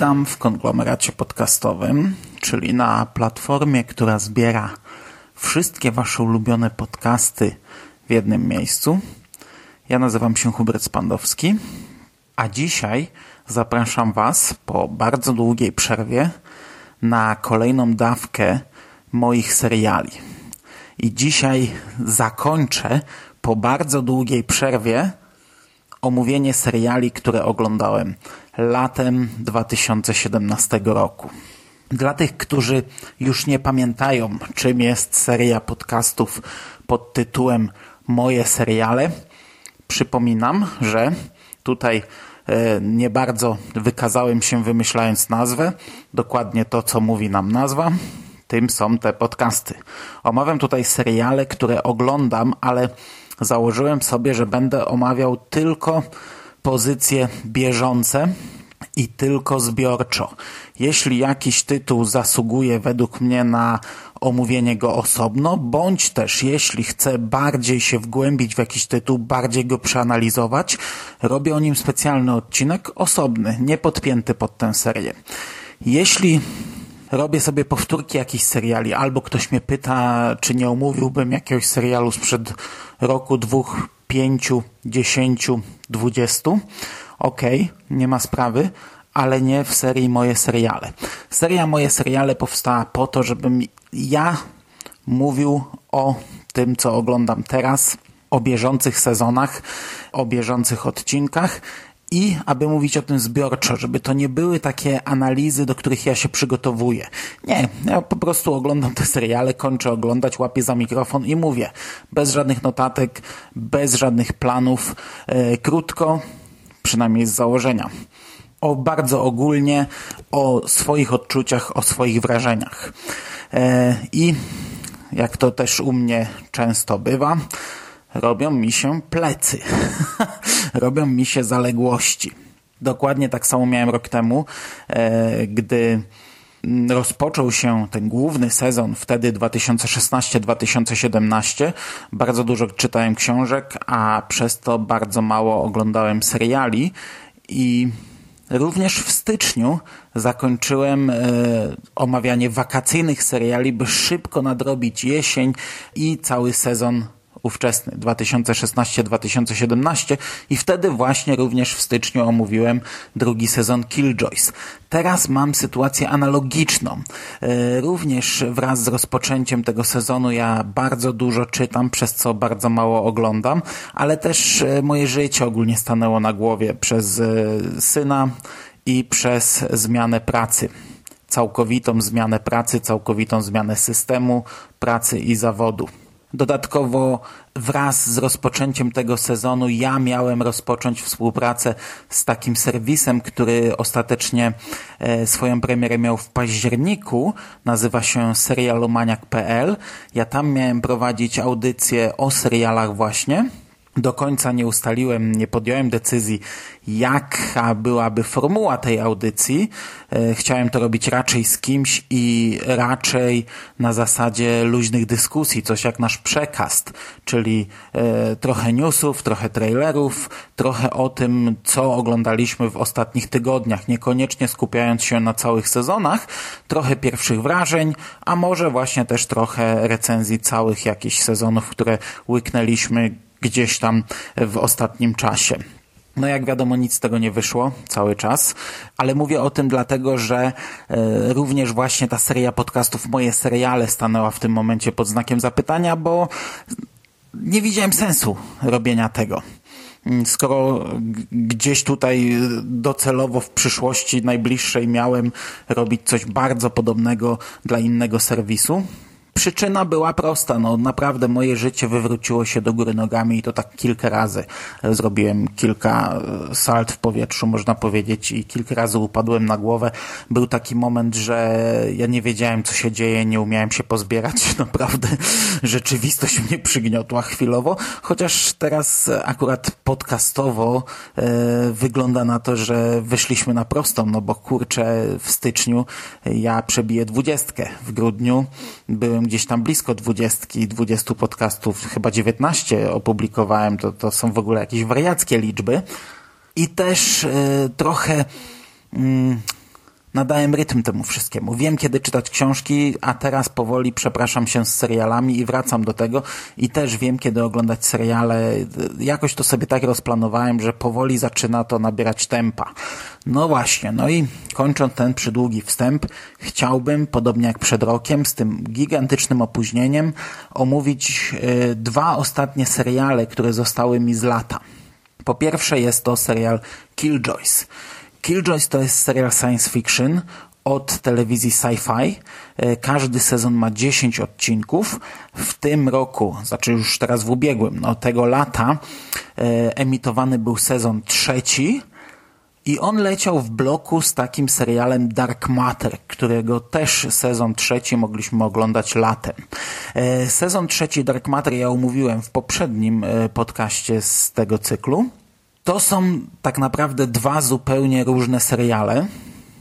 Witam w konglomeracie podcastowym, czyli na platformie, która zbiera wszystkie Wasze ulubione podcasty w jednym miejscu. Ja nazywam się Hubert Spandowski, a dzisiaj zapraszam Was po bardzo długiej przerwie na kolejną dawkę moich seriali. I dzisiaj zakończę po bardzo długiej przerwie omówienie seriali, które oglądałem latem 2017 roku. Dla tych, którzy już nie pamiętają, czym jest seria podcastów pod tytułem Moje seriale, przypominam, że tutaj e, nie bardzo wykazałem się wymyślając nazwę. Dokładnie to, co mówi nam nazwa. Tym są te podcasty. Omawiam tutaj seriale, które oglądam, ale założyłem sobie, że będę omawiał tylko pozycje bieżące i tylko zbiorczo. Jeśli jakiś tytuł zasługuje według mnie na omówienie go osobno, bądź też jeśli chcę bardziej się wgłębić w jakiś tytuł, bardziej go przeanalizować, robię o nim specjalny odcinek osobny, nie podpięty pod tę serię. Jeśli robię sobie powtórki jakichś seriali, albo ktoś mnie pyta, czy nie omówiłbym jakiegoś serialu sprzed roku, dwóch, pięciu, dziesięciu, dwudziestu, okej, okay, nie ma sprawy, ale nie w serii Moje Seriale. Seria Moje Seriale powstała po to, żebym ja mówił o tym, co oglądam teraz, o bieżących sezonach, o bieżących odcinkach i aby mówić o tym zbiorczo, żeby to nie były takie analizy, do których ja się przygotowuję. Nie, ja po prostu oglądam te seriale, kończę oglądać, łapię za mikrofon i mówię. Bez żadnych notatek, bez żadnych planów, e, krótko, przynajmniej z założenia. O bardzo ogólnie, o swoich odczuciach, o swoich wrażeniach. E, I jak to też u mnie często bywa, robią mi się plecy. robią mi się zaległości. Dokładnie tak samo miałem rok temu, e, gdy rozpoczął się ten główny sezon, wtedy 2016-2017. Bardzo dużo czytałem książek, a przez to bardzo mało oglądałem seriali i Również w styczniu zakończyłem e, omawianie wakacyjnych seriali, by szybko nadrobić jesień i cały sezon ówczesny 2016-2017 i wtedy właśnie również w styczniu omówiłem drugi sezon Killjoys. Teraz mam sytuację analogiczną. E, również wraz z rozpoczęciem tego sezonu ja bardzo dużo czytam, przez co bardzo mało oglądam, ale też e, moje życie ogólnie stanęło na głowie przez e, syna i przez zmianę pracy całkowitą zmianę pracy, całkowitą zmianę systemu pracy i zawodu. Dodatkowo wraz z rozpoczęciem tego sezonu ja miałem rozpocząć współpracę z takim serwisem, który ostatecznie e, swoją premierę miał w październiku. Nazywa się serialomaniak.pl. Ja tam miałem prowadzić audycję o serialach właśnie do końca nie ustaliłem, nie podjąłem decyzji, jaka byłaby formuła tej audycji. E, chciałem to robić raczej z kimś i raczej na zasadzie luźnych dyskusji, coś jak nasz przekast, czyli e, trochę newsów, trochę trailerów, trochę o tym, co oglądaliśmy w ostatnich tygodniach, niekoniecznie skupiając się na całych sezonach, trochę pierwszych wrażeń, a może właśnie też trochę recenzji całych jakichś sezonów, które łyknęliśmy gdzieś tam w ostatnim czasie. No jak wiadomo, nic z tego nie wyszło cały czas, ale mówię o tym dlatego, że e, również właśnie ta seria podcastów Moje Seriale stanęła w tym momencie pod znakiem zapytania, bo nie widziałem sensu robienia tego. Skoro gdzieś tutaj docelowo w przyszłości najbliższej miałem robić coś bardzo podobnego dla innego serwisu, przyczyna była prosta. No naprawdę moje życie wywróciło się do góry nogami i to tak kilka razy. Zrobiłem kilka e, salt w powietrzu, można powiedzieć, i kilka razy upadłem na głowę. Był taki moment, że ja nie wiedziałem, co się dzieje, nie umiałem się pozbierać. Naprawdę rzeczywistość mnie przygniotła chwilowo, chociaż teraz akurat podcastowo e, wygląda na to, że wyszliśmy na prostą, no bo kurczę, w styczniu ja przebiję dwudziestkę. W grudniu byłem gdzieś tam blisko dwudziestki, dwudziestu podcastów, chyba dziewiętnaście opublikowałem, to, to są w ogóle jakieś wariackie liczby. I też e, trochę... Mm, nadałem rytm temu wszystkiemu. Wiem, kiedy czytać książki, a teraz powoli przepraszam się z serialami i wracam do tego i też wiem, kiedy oglądać seriale. Jakoś to sobie tak rozplanowałem, że powoli zaczyna to nabierać tempa. No właśnie, no i kończąc ten przydługi wstęp, chciałbym, podobnie jak przed rokiem, z tym gigantycznym opóźnieniem, omówić yy, dwa ostatnie seriale, które zostały mi z lata. Po pierwsze jest to serial Killjoys. Killjoys to jest serial science fiction od telewizji Sci-Fi. E, każdy sezon ma 10 odcinków. W tym roku, znaczy już teraz w ubiegłym, no tego lata, e, emitowany był sezon trzeci. I on leciał w bloku z takim serialem Dark Matter, którego też sezon trzeci mogliśmy oglądać latem. E, sezon trzeci Dark Matter ja omówiłem w poprzednim podcaście z tego cyklu. To są tak naprawdę dwa zupełnie różne seriale.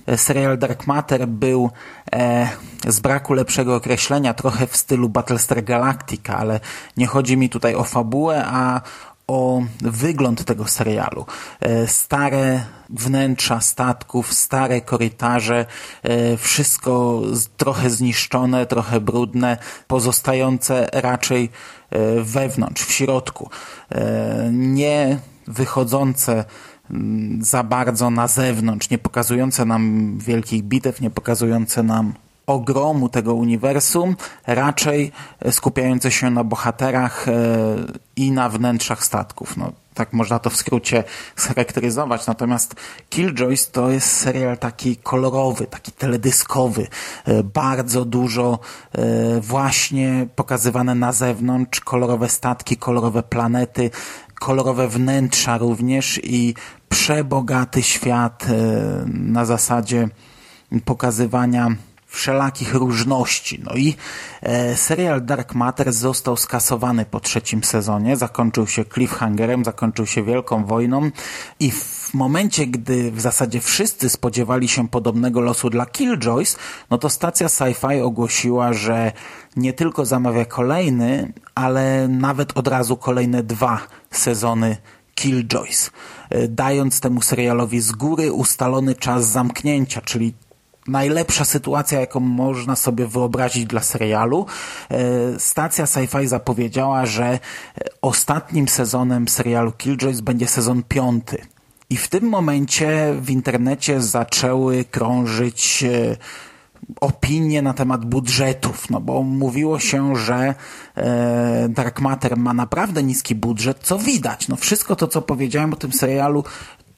E, serial Dark Matter był e, z braku lepszego określenia trochę w stylu Battlestar Galactica, ale nie chodzi mi tutaj o fabułę, a o wygląd tego serialu. E, stare wnętrza statków, stare korytarze, e, wszystko trochę zniszczone, trochę brudne, pozostające raczej wewnątrz, w środku. Nie wychodzące mm, za bardzo na zewnątrz, nie pokazujące nam wielkich bitew, nie pokazujące nam ogromu tego uniwersum, raczej skupiające się na bohaterach e, i na wnętrzach statków. No, tak można to w skrócie scharakteryzować. Natomiast Killjoys to jest serial taki kolorowy, taki teledyskowy. E, bardzo dużo e, właśnie pokazywane na zewnątrz, kolorowe statki, kolorowe planety, kolorowe wnętrza również i przebogaty świat e, na zasadzie pokazywania wszelakich różności. No i e, serial Dark Matter został skasowany po trzecim sezonie, zakończył się cliffhangerem, zakończył się wielką wojną. I w momencie, gdy w zasadzie wszyscy spodziewali się podobnego losu dla Killjoys, no to stacja Sci-Fi ogłosiła, że nie tylko zamawia kolejny, ale nawet od razu kolejne dwa sezony Killjoys, e, dając temu serialowi z góry ustalony czas zamknięcia, czyli najlepsza sytuacja, jaką można sobie wyobrazić dla serialu. E, stacja Sci-Fi zapowiedziała, że ostatnim sezonem serialu Killjoys będzie sezon piąty. I w tym momencie w internecie zaczęły krążyć e, opinie na temat budżetów, no bo mówiło się, że e, Dark Matter ma naprawdę niski budżet, co widać. No wszystko to, co powiedziałem o tym serialu,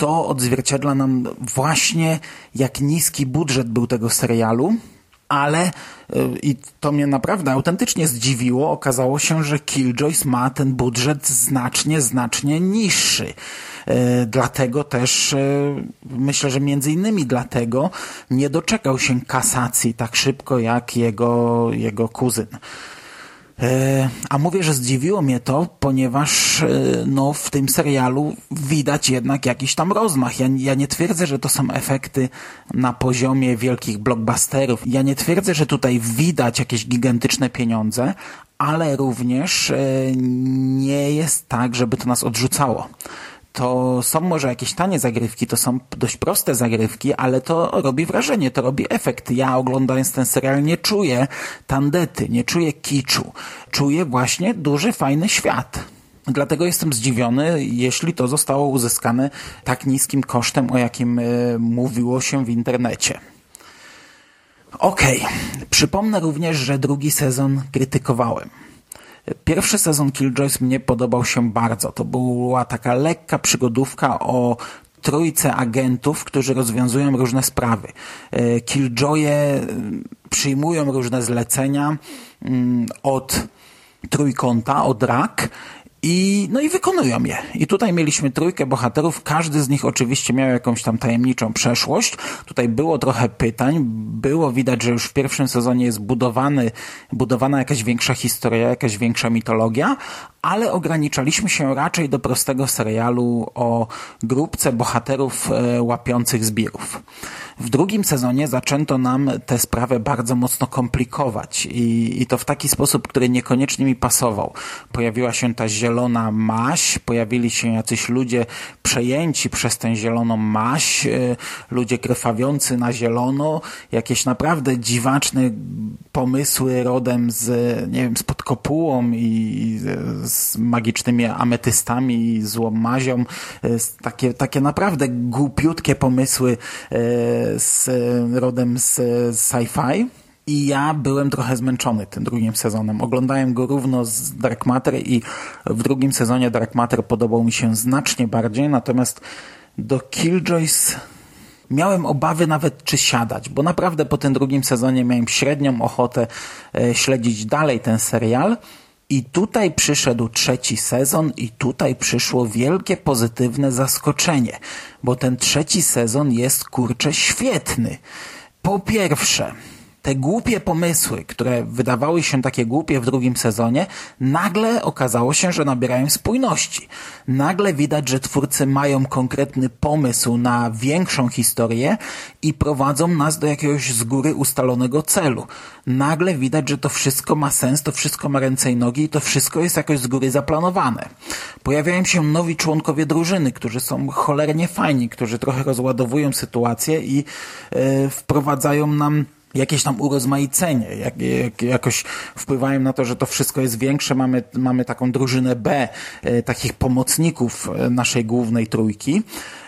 to odzwierciedla nam właśnie, jak niski budżet był tego serialu, ale e, i to mnie naprawdę autentycznie zdziwiło, okazało się, że Killjoys ma ten budżet znacznie, znacznie niższy. E, dlatego też e, myślę, że między innymi dlatego nie doczekał się kasacji tak szybko jak jego, jego kuzyn. E, a mówię, że zdziwiło mnie to, ponieważ no, w tym serialu widać jednak jakiś tam rozmach. Ja, ja nie twierdzę, że to są efekty na poziomie wielkich blockbusterów. Ja nie twierdzę, że tutaj widać jakieś gigantyczne pieniądze, ale również nie jest tak, żeby to nas odrzucało to są może jakieś tanie zagrywki, to są dość proste zagrywki, ale to robi wrażenie, to robi efekt. Ja oglądając ten serial nie czuję tandety, nie czuję kiczu. Czuję właśnie duży, fajny świat. Dlatego jestem zdziwiony, jeśli to zostało uzyskane tak niskim kosztem, o jakim y, mówiło się w internecie. Okej, okay. przypomnę również, że drugi sezon krytykowałem. Pierwszy sezon Killjoys mnie podobał się bardzo. To była taka lekka przygodówka o trójce agentów, którzy rozwiązują różne sprawy. E, Killjoye e, przyjmują różne zlecenia mm, od trójkąta, od RAK i, no i wykonują je. I tutaj mieliśmy trójkę bohaterów, każdy z nich oczywiście miał jakąś tam tajemniczą przeszłość. Tutaj było trochę pytań, było widać, że już w pierwszym sezonie jest budowany, budowana jakaś większa historia, jakaś większa mitologia, ale ograniczaliśmy się raczej do prostego serialu o grupce bohaterów e, łapiących zbirów. W drugim sezonie zaczęto nam tę sprawę bardzo mocno komplikować i, i to w taki sposób, który niekoniecznie mi pasował. Pojawiła się ta zielona maś, pojawili się jacyś ludzie przejęci przez tę zieloną maś, e, ludzie krwawiący na zielono, jakieś naprawdę dziwaczne pomysły rodem z, nie wiem, spod kopułą i z magicznymi ametystami i złą mazią. E, takie, takie naprawdę głupiutkie pomysły e, z rodem z sci-fi. I ja byłem trochę zmęczony tym drugim sezonem. Oglądałem go równo z Dark Matter i w drugim sezonie Dark Matter podobał mi się znacznie bardziej, natomiast do Killjoys miałem obawy nawet czy siadać, bo naprawdę po tym drugim sezonie miałem średnią ochotę e, śledzić dalej ten serial. I tutaj przyszedł trzeci sezon i tutaj przyszło wielkie pozytywne zaskoczenie, bo ten trzeci sezon jest kurczę świetny. Po pierwsze, te głupie pomysły, które wydawały się takie głupie w drugim sezonie, nagle okazało się, że nabierają spójności. Nagle widać, że twórcy mają konkretny pomysł na większą historię i prowadzą nas do jakiegoś z góry ustalonego celu. Nagle widać, że to wszystko ma sens, to wszystko ma ręce i nogi i to wszystko jest jakoś z góry zaplanowane. Pojawiają się nowi członkowie drużyny, którzy są cholernie fajni, którzy trochę rozładowują sytuację i yy, wprowadzają nam jakieś tam urozmaicenie, jak, jak, jakoś wpływają na to, że to wszystko jest większe. Mamy, mamy taką drużynę B, e, takich pomocników e, naszej głównej trójki.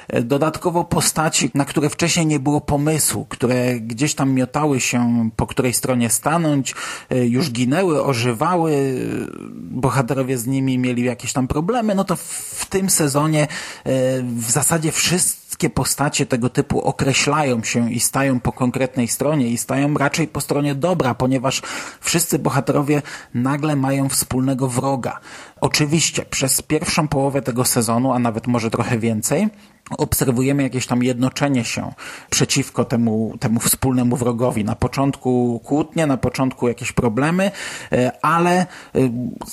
E, dodatkowo postaci, na które wcześniej nie było pomysłu, które gdzieś tam miotały się, po której stronie stanąć, już ginęły, ożywały, bohaterowie z nimi mieli jakieś tam problemy, no to w tym sezonie w zasadzie wszyscy wszystkie postacie tego typu określają się i stają po konkretnej stronie i stają raczej po stronie dobra, ponieważ wszyscy bohaterowie nagle mają wspólnego wroga. Oczywiście przez pierwszą połowę tego sezonu, a nawet może trochę więcej, obserwujemy jakieś tam jednoczenie się przeciwko temu, temu wspólnemu wrogowi. Na początku kłótnie, na początku jakieś problemy, e, ale e,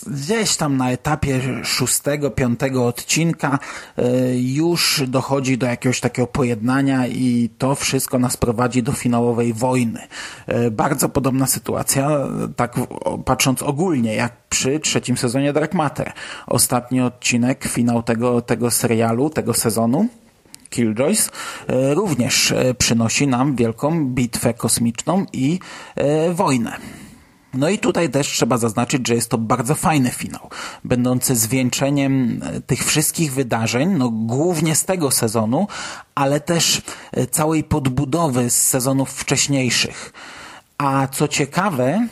gdzieś tam na etapie szóstego, piątego odcinka e, już dochodzi do jakiegoś takiego pojednania i to wszystko nas prowadzi do finałowej wojny. Bardzo podobna sytuacja, tak patrząc ogólnie, jak przy trzecim sezonie Dark Matter. Ostatni odcinek, finał tego, tego serialu, tego sezonu Killjoys e, również e, przynosi nam wielką bitwę kosmiczną i e, wojnę. No i tutaj też trzeba zaznaczyć, że jest to bardzo fajny finał, będący zwieńczeniem tych wszystkich wydarzeń, no głównie z tego sezonu, ale też całej podbudowy z sezonów wcześniejszych. A co ciekawe,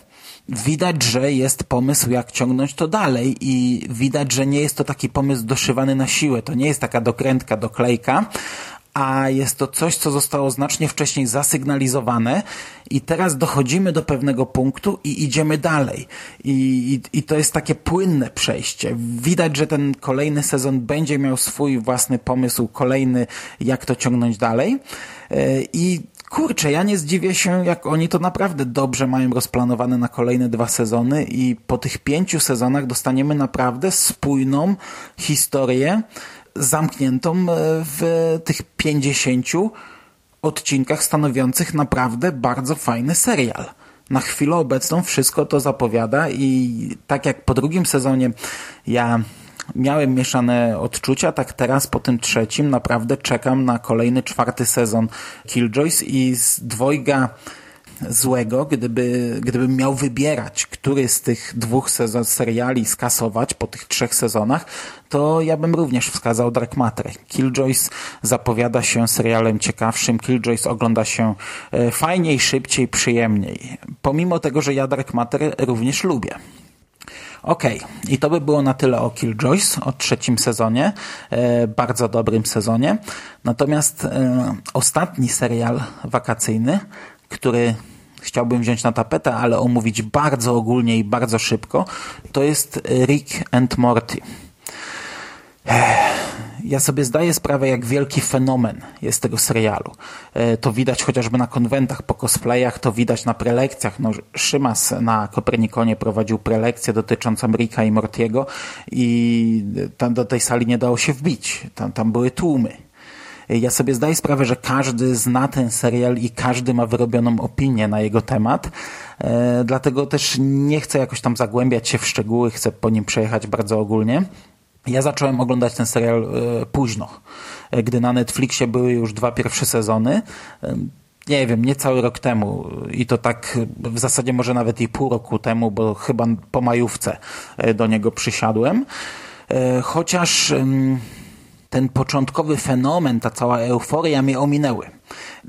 widać, że jest pomysł, jak ciągnąć to dalej i widać, że nie jest to taki pomysł doszywany na siłę. To nie jest taka dokrętka, doklejka, a jest to coś, co zostało znacznie wcześniej zasygnalizowane i teraz dochodzimy do pewnego punktu i idziemy dalej. I, i, I to jest takie płynne przejście. Widać, że ten kolejny sezon będzie miał swój własny pomysł, kolejny, jak to ciągnąć dalej. E, I kurczę, ja nie zdziwię się, jak oni to naprawdę dobrze mają rozplanowane na kolejne dwa sezony i po tych pięciu sezonach dostaniemy naprawdę spójną historię zamkniętą e, w tych pięćdziesięciu odcinkach stanowiących naprawdę bardzo fajny serial. Na chwilę obecną wszystko to zapowiada i tak jak po drugim sezonie ja miałem mieszane odczucia, tak teraz po tym trzecim naprawdę czekam na kolejny czwarty sezon Killjoys i z dwojga złego, gdyby, gdybym miał wybierać, który z tych dwóch sezon seriali skasować po tych trzech sezonach, to ja bym również wskazał Dark Matter. Killjoys zapowiada się serialem ciekawszym, Killjoys ogląda się e, fajniej, szybciej, przyjemniej. Pomimo tego, że ja Dark Matter również lubię. Okej, i to by było na tyle o Killjoys, o trzecim sezonie, e, bardzo dobrym sezonie. Natomiast e, ostatni serial wakacyjny, który chciałbym wziąć na tapetę, ale omówić bardzo ogólnie i bardzo szybko, to jest Rick and Morty. Ja sobie zdaję sprawę, jak wielki fenomen jest tego serialu. E, to widać chociażby na konwentach, po cosplayach, to widać na prelekcjach. No, Szymas na Kopernikonie prowadził prelekcję dotyczącą Ricka i Mortiego i tam do tej sali nie dało się wbić. Tam, tam były tłumy. Ja sobie zdaję sprawę, że każdy zna ten serial i każdy ma wyrobioną opinię na jego temat, e, dlatego też nie chcę jakoś tam zagłębiać się w szczegóły, chcę po nim przejechać bardzo ogólnie. Ja zacząłem oglądać ten serial e, późno, e, gdy na Netflixie były już dwa pierwsze sezony. E, nie wiem, niecały rok temu i to tak w zasadzie może nawet i pół roku temu, bo chyba po majówce do niego przysiadłem. Chociaż ten początkowy fenomen, ta cała euforia mnie ominęły.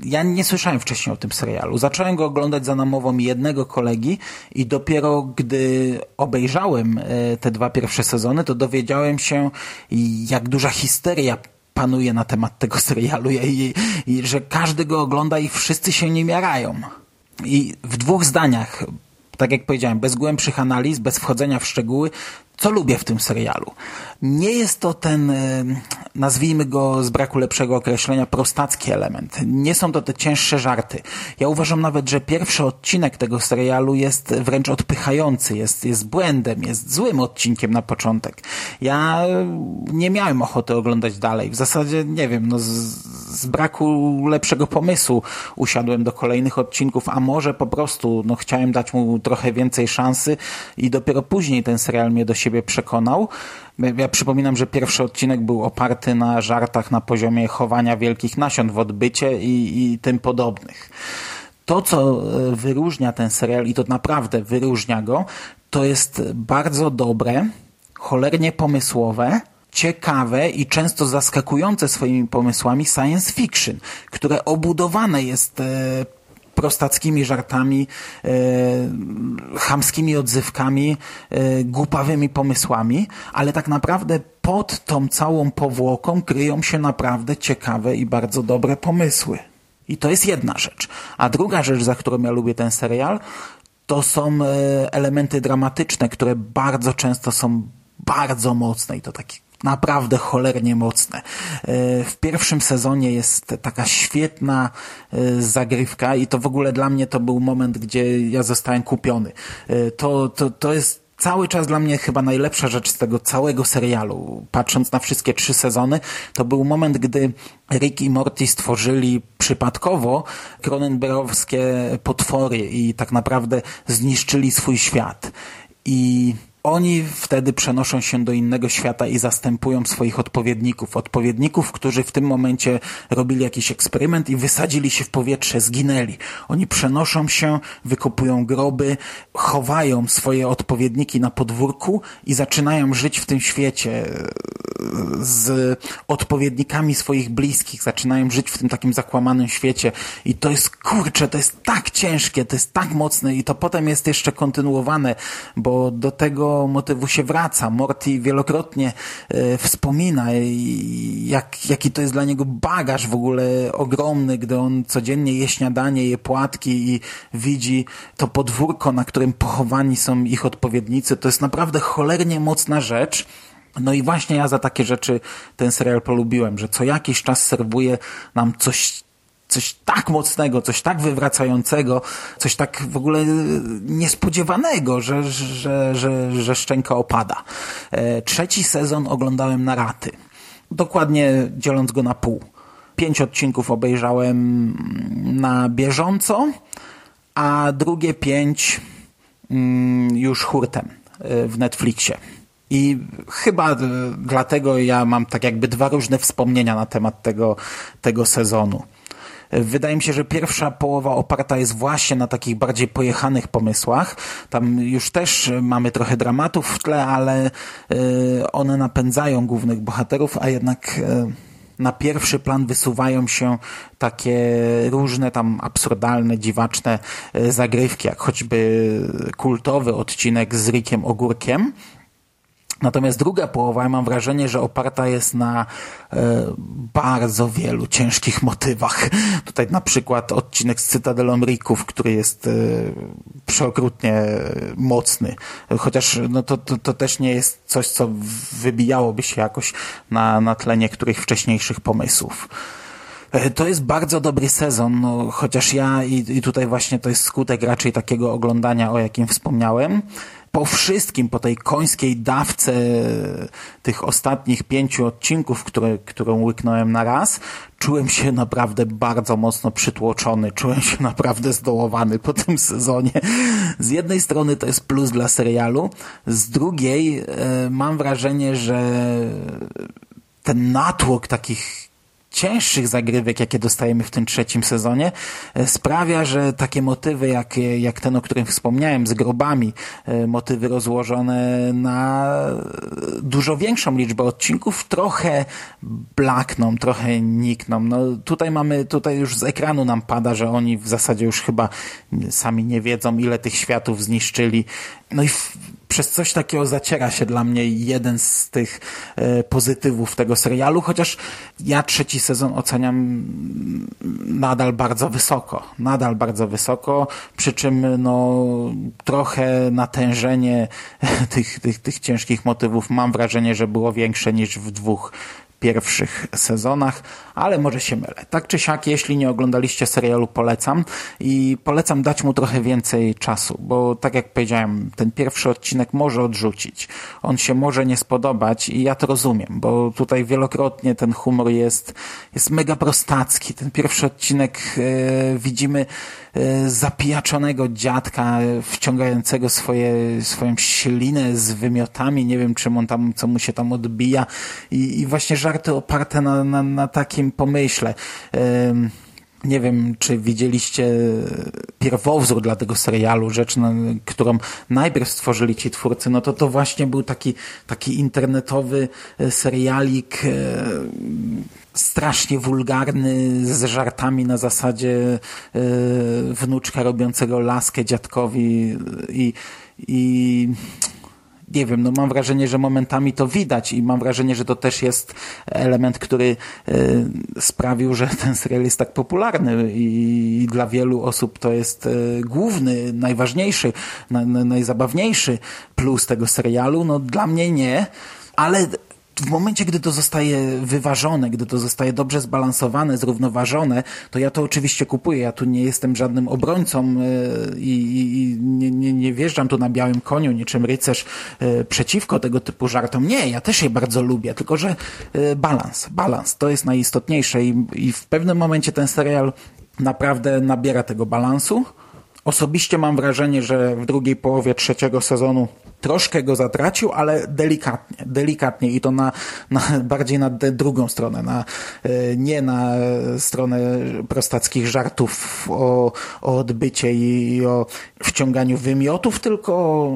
Ja nie słyszałem wcześniej o tym serialu. Zacząłem go oglądać za namową jednego kolegi i dopiero gdy obejrzałem e, te dwa pierwsze sezony, to dowiedziałem się, jak duża histeria panuje na temat tego serialu i, i że każdy go ogląda i wszyscy się nim jarają. I w dwóch zdaniach tak jak powiedziałem, bez głębszych analiz, bez wchodzenia w szczegóły, co lubię w tym serialu. Nie jest to ten, e, nazwijmy go z braku lepszego określenia, prostacki element. Nie są to te cięższe żarty. Ja uważam nawet, że pierwszy odcinek tego serialu jest wręcz odpychający, jest, jest błędem, jest złym odcinkiem na początek. Ja nie miałem ochoty oglądać dalej. W zasadzie, nie wiem, no z, z braku lepszego pomysłu usiadłem do kolejnych odcinków, a może po prostu no, chciałem dać mu trochę więcej szansy i dopiero później ten serial mnie do siebie siebie przekonał. Ja przypominam, że pierwszy odcinek był oparty na żartach na poziomie chowania wielkich nasion w odbycie i, i tym podobnych. To, co e, wyróżnia ten serial i to naprawdę wyróżnia go, to jest bardzo dobre, cholernie pomysłowe, ciekawe i często zaskakujące swoimi pomysłami science fiction, które obudowane jest e, prostackimi żartami, e, chamskimi odzywkami, e, głupawymi pomysłami, ale tak naprawdę pod tą całą powłoką kryją się naprawdę ciekawe i bardzo dobre pomysły. I to jest jedna rzecz. A druga rzecz, za którą ja lubię ten serial, to są e, elementy dramatyczne, które bardzo często są bardzo mocne i to taki naprawdę cholernie mocne. E, w pierwszym sezonie jest taka świetna e, zagrywka i to w ogóle dla mnie to był moment, gdzie ja zostałem kupiony. E, to, to, to jest cały czas dla mnie chyba najlepsza rzecz z tego całego serialu. Patrząc na wszystkie trzy sezony, to był moment, gdy Rick i Morty stworzyli przypadkowo kronenberowskie potwory i tak naprawdę zniszczyli swój świat. I oni wtedy przenoszą się do innego świata i zastępują swoich odpowiedników. Odpowiedników, którzy w tym momencie robili jakiś eksperyment i wysadzili się w powietrze, zginęli. Oni przenoszą się, wykopują groby, chowają swoje odpowiedniki na podwórku i zaczynają żyć w tym świecie z odpowiednikami swoich bliskich. Zaczynają żyć w tym takim zakłamanym świecie. I to jest, kurczę, to jest tak ciężkie, to jest tak mocne i to potem jest jeszcze kontynuowane, bo do tego motywu się wraca. Morty wielokrotnie e, wspomina, jak, jaki to jest dla niego bagaż w ogóle ogromny, gdy on codziennie je śniadanie, je płatki i widzi to podwórko, na którym pochowani są ich odpowiednicy. To jest naprawdę cholernie mocna rzecz. No i właśnie ja za takie rzeczy ten serial polubiłem, że co jakiś czas serwuje nam coś coś tak mocnego, coś tak wywracającego, coś tak w ogóle niespodziewanego, że, że, że, że szczęka opada. E, trzeci sezon oglądałem na raty. Dokładnie dzieląc go na pół. Pięć odcinków obejrzałem na bieżąco, a drugie pięć mm, już hurtem e, w Netflixie. I chyba dlatego ja mam tak jakby dwa różne wspomnienia na temat tego, tego sezonu. Wydaje mi się, że pierwsza połowa oparta jest właśnie na takich bardziej pojechanych pomysłach. Tam już też mamy trochę dramatów w tle, ale e, one napędzają głównych bohaterów, a jednak e, na pierwszy plan wysuwają się takie różne tam absurdalne, dziwaczne e, zagrywki, jak choćby kultowy odcinek z Rickiem Ogórkiem, Natomiast druga połowa, ja mam wrażenie, że oparta jest na e, bardzo wielu ciężkich motywach. Tutaj na przykład odcinek z Cytadelą Rików, który jest e, przeokrutnie mocny. Chociaż no to, to, to, też nie jest coś, co wybijałoby się jakoś na, na tle niektórych wcześniejszych pomysłów. E, to jest bardzo dobry sezon, no, chociaż ja i, i tutaj właśnie to jest skutek raczej takiego oglądania, o jakim wspomniałem po wszystkim, po tej końskiej dawce tych ostatnich pięciu odcinków, które, którą łyknąłem na raz, czułem się naprawdę bardzo mocno przytłoczony, czułem się naprawdę zdołowany po tym sezonie. Z jednej strony to jest plus dla serialu, z drugiej e, mam wrażenie, że ten natłok takich cięższych zagrywek, jakie dostajemy w tym trzecim sezonie, e, sprawia, że takie motywy, jak, jak ten, o którym wspomniałem, z grobami, e, motywy rozłożone na dużo większą liczbę odcinków, trochę blakną, trochę nikną. No tutaj mamy, tutaj już z ekranu nam pada, że oni w zasadzie już chyba sami nie wiedzą, ile tych światów zniszczyli. No i przez coś takiego zaciera się dla mnie jeden z tych e, pozytywów tego serialu, chociaż ja trzeci sezon oceniam nadal bardzo wysoko. Nadal bardzo wysoko, przy czym no, trochę natężenie tych, tych, tych ciężkich motywów mam wrażenie, że było większe niż w dwóch pierwszych sezonach, ale może się mylę. Tak czy siak, jeśli nie oglądaliście serialu, polecam i polecam dać mu trochę więcej czasu, bo tak jak powiedziałem, ten pierwszy odcinek może odrzucić. On się może nie spodobać i ja to rozumiem, bo tutaj wielokrotnie ten humor jest, jest mega prostacki. Ten pierwszy odcinek e, widzimy e, zapijaczonego dziadka wciągającego swoje, swoją ślinę z wymiotami, nie wiem czym on tam, co mu się tam odbija i, i właśnie żarty oparte na, na, na takim pomyśle. Nie wiem, czy widzieliście pierwowzór dla tego serialu, rzecz, którą najpierw stworzyli ci twórcy, no to to właśnie był taki, taki internetowy e, serialik e, strasznie wulgarny, z żartami na zasadzie e, wnuczka robiącego laskę dziadkowi i, i nie wiem, no mam wrażenie, że momentami to widać i mam wrażenie, że to też jest element, który y, sprawił, że ten serial jest tak popularny i dla wielu osób to jest y, główny, najważniejszy, na, na, najzabawniejszy plus tego serialu. No dla mnie nie, ale w momencie, gdy to zostaje wyważone, gdy to zostaje dobrze zbalansowane, zrównoważone, to ja to oczywiście kupuję. Ja tu nie jestem żadnym obrońcą e, i, i nie, nie, nie wjeżdżam tu na białym koniu, niczym rycerz e, przeciwko tego typu żartom. Nie, ja też je bardzo lubię, tylko że e, balans, balans, to jest najistotniejsze i, i w pewnym momencie ten serial naprawdę nabiera tego balansu. Osobiście mam wrażenie, że w drugiej połowie trzeciego sezonu troszkę go zatracił, ale delikatnie, delikatnie i to na, na bardziej na drugą stronę, na, e, nie na stronę prostackich żartów o, o odbycie i o wciąganiu wymiotów, tylko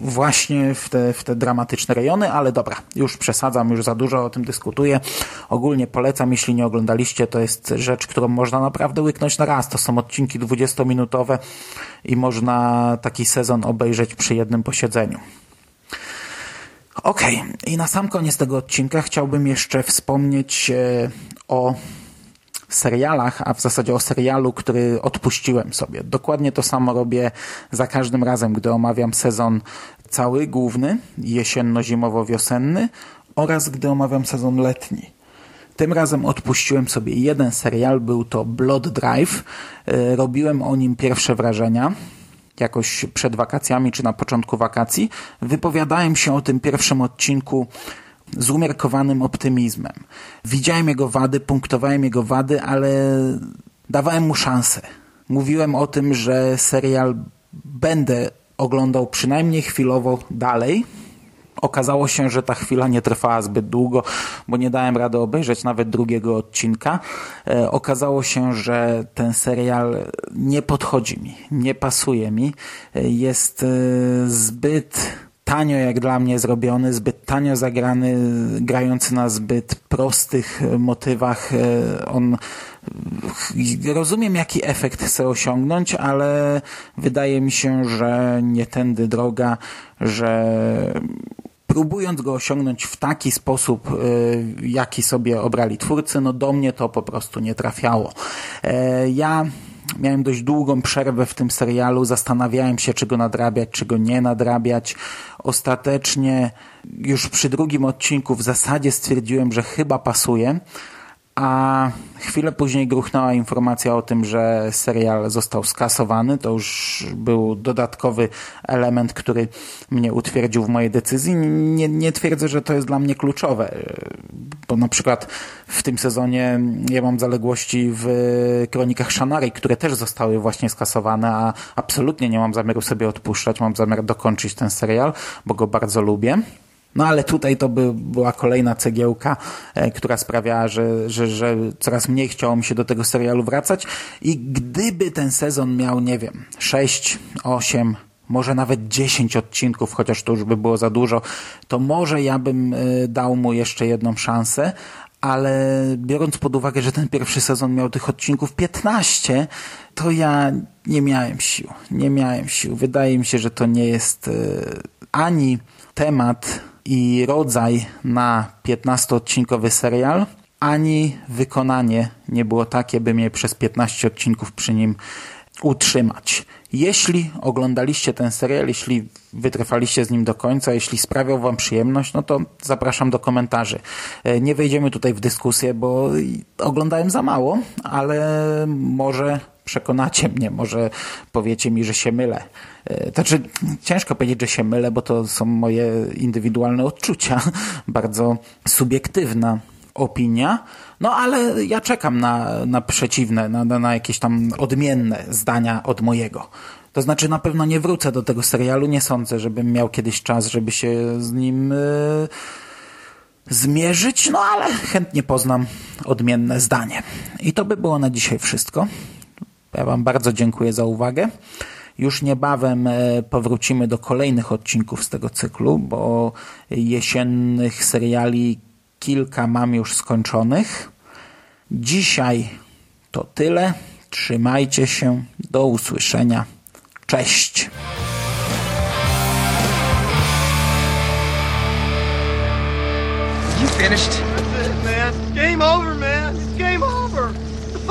właśnie w te, w te dramatyczne rejony, ale dobra, już przesadzam, już za dużo o tym dyskutuję. Ogólnie polecam, jeśli nie oglądaliście, to jest rzecz, którą można naprawdę łyknąć na raz. To są odcinki 20-minutowe i można taki sezon obejrzeć przy jednym posiedzeniu. Okay. i na sam koniec tego odcinka chciałbym jeszcze wspomnieć e, o serialach, a w zasadzie o serialu, który odpuściłem sobie. Dokładnie to samo robię za każdym razem, gdy omawiam sezon cały, główny, jesienno-zimowo-wiosenny oraz gdy omawiam sezon letni. Tym razem odpuściłem sobie jeden serial, był to Blood Drive. E, robiłem o nim pierwsze wrażenia jakoś przed wakacjami czy na początku wakacji. Wypowiadałem się o tym pierwszym odcinku z umiarkowanym optymizmem. Widziałem jego wady, punktowałem jego wady, ale dawałem mu szansę. Mówiłem o tym, że serial będę oglądał przynajmniej chwilowo dalej, Okazało się, że ta chwila nie trwała zbyt długo, bo nie dałem rady obejrzeć nawet drugiego odcinka. E, okazało się, że ten serial nie podchodzi mi, nie pasuje mi. E, jest e, zbyt tanio jak dla mnie zrobiony, zbyt tanio zagrany, grający na zbyt prostych motywach. On rozumiem jaki efekt chce osiągnąć, ale wydaje mi się, że nie tędy droga, że próbując go osiągnąć w taki sposób, jaki sobie obrali twórcy, no do mnie to po prostu nie trafiało. Ja miałem dość długą przerwę w tym serialu, zastanawiałem się, czy go nadrabiać, czy go nie nadrabiać. Ostatecznie już przy drugim odcinku w zasadzie stwierdziłem, że chyba pasuje, a chwilę później gruchnęła informacja o tym, że serial został skasowany. To już był dodatkowy element, który mnie utwierdził w mojej decyzji. Nie, nie twierdzę, że to jest dla mnie kluczowe, bo na przykład w tym sezonie ja mam zaległości w Kronikach Shannari, które też zostały właśnie skasowane, a absolutnie nie mam zamiaru sobie odpuszczać. Mam zamiar dokończyć ten serial, bo go bardzo lubię. No ale tutaj to by była kolejna cegiełka, e, która sprawiała, że, że, że coraz mniej chciało mi się do tego serialu wracać i gdyby ten sezon miał, nie wiem, 6, 8, może nawet 10 odcinków, chociaż to już by było za dużo, to może ja bym e, dał mu jeszcze jedną szansę, ale biorąc pod uwagę, że ten pierwszy sezon miał tych odcinków 15, to ja nie miałem sił. Nie miałem sił. Wydaje mi się, że to nie jest e, ani temat i rodzaj na 15-odcinkowy serial, ani wykonanie nie było takie, by mnie przez 15 odcinków przy nim utrzymać. Jeśli oglądaliście ten serial, jeśli wytrwaliście z nim do końca, jeśli sprawiał wam przyjemność, no to zapraszam do komentarzy. E, nie wejdziemy tutaj w dyskusję, bo oglądałem za mało, ale może przekonacie mnie, może powiecie mi, że się mylę. E, znaczy, ciężko powiedzieć, że się mylę, bo to są moje indywidualne odczucia, bardzo subiektywna opinia, no ale ja czekam na, na przeciwne, na, na jakieś tam odmienne zdania od mojego. To znaczy na pewno nie wrócę do tego serialu, nie sądzę, żebym miał kiedyś czas, żeby się z nim yy, zmierzyć, no ale chętnie poznam odmienne zdanie. I to by było na dzisiaj wszystko. Ja Wam bardzo dziękuję za uwagę. Już niebawem e, powrócimy do kolejnych odcinków z tego cyklu, bo jesiennych seriali kilka mam już skończonych. Dzisiaj to tyle. Trzymajcie się. Do usłyszenia. Cześć. You finished? That's it, man. Game over, man.